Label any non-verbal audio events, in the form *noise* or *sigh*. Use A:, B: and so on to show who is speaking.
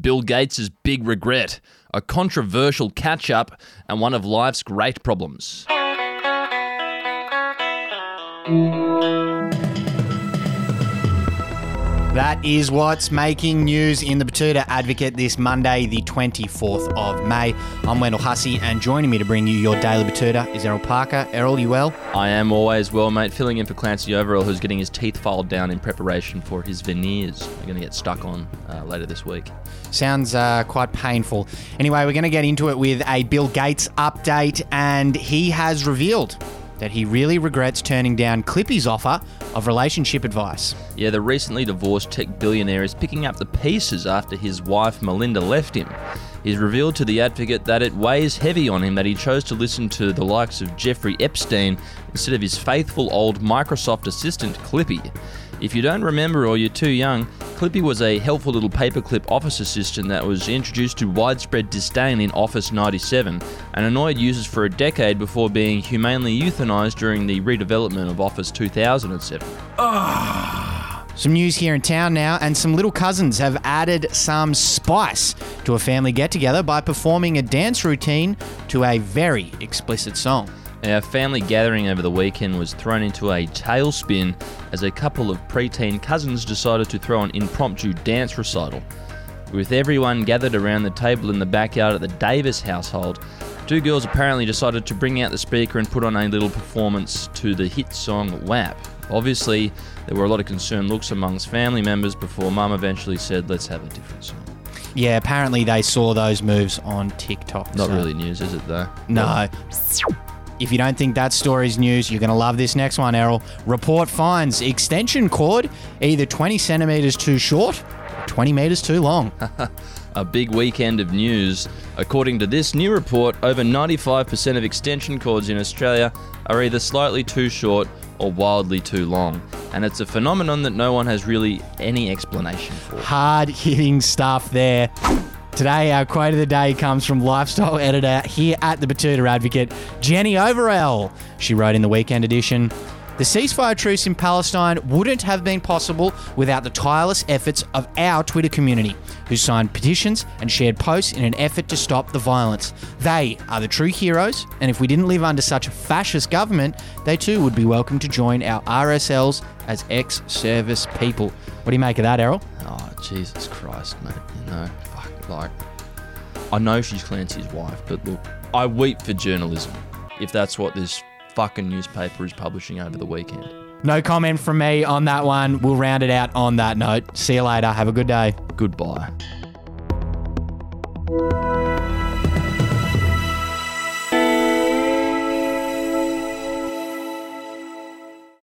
A: Bill Gates' big regret, a controversial catch up, and one of life's great problems.
B: That is what's making news in the Batuta Advocate this Monday, the 24th of May. I'm Wendell Hussey, and joining me to bring you your daily Batuta is Errol Parker. Errol, you well?
A: I am always well, mate, filling in for Clancy Overall, who's getting his teeth filed down in preparation for his veneers. We're going to get stuck on uh, later this week.
B: Sounds uh, quite painful. Anyway, we're going to get into it with a Bill Gates update, and he has revealed that he really regrets turning down Clippy's offer of relationship advice.
A: Yeah, the recently divorced tech billionaire is picking up the pieces after his wife Melinda left him. He's revealed to the advocate that it weighs heavy on him that he chose to listen to the likes of Jeffrey Epstein instead of his faithful old Microsoft assistant Clippy. If you don't remember or you're too young, Clippy was a helpful little paperclip office assistant that was introduced to widespread disdain in Office 97 and annoyed users for a decade before being humanely euthanized during the redevelopment of Office 2007. Ah.
B: Some news here in town now, and some little cousins have added some spice to a family get together by performing a dance routine to a very explicit song.
A: Our family gathering over the weekend was thrown into a tailspin as a couple of preteen cousins decided to throw an impromptu dance recital. With everyone gathered around the table in the backyard at the Davis household, two girls apparently decided to bring out the speaker and put on a little performance to the hit song WAP. Obviously, there were a lot of concerned looks amongst family members before Mum eventually said, let's have a different song.
B: Yeah, apparently they saw those moves on TikTok.
A: Not
B: so-
A: really news, is it though?
B: No. If you don't think that story's news, you're going to love this next one, Errol. Report finds extension cord either 20 centimeters too short 20 meters too long. *laughs*
A: A big weekend of news. According to this new report, over 95% of extension cords in Australia are either slightly too short or wildly too long. And it's a phenomenon that no one has really any explanation for.
B: Hard hitting stuff there. Today, our quote of the day comes from lifestyle editor here at the Batuta Advocate, Jenny Overell. She wrote in the weekend edition The ceasefire truce in Palestine wouldn't have been possible without the tireless efforts of our Twitter community, who signed petitions and shared posts in an effort to stop the violence. They are the true heroes, and if we didn't live under such a fascist government, they too would be welcome to join our RSLs as ex service people. What do you make of that, Errol?
A: Oh, Jesus Christ, mate. You know, like, I know she's Clancy's wife, but look, I weep for journalism if that's what this fucking newspaper is publishing over the weekend.
B: No comment from me on that one. We'll round it out on that note. See you later. Have a good day.
A: Goodbye.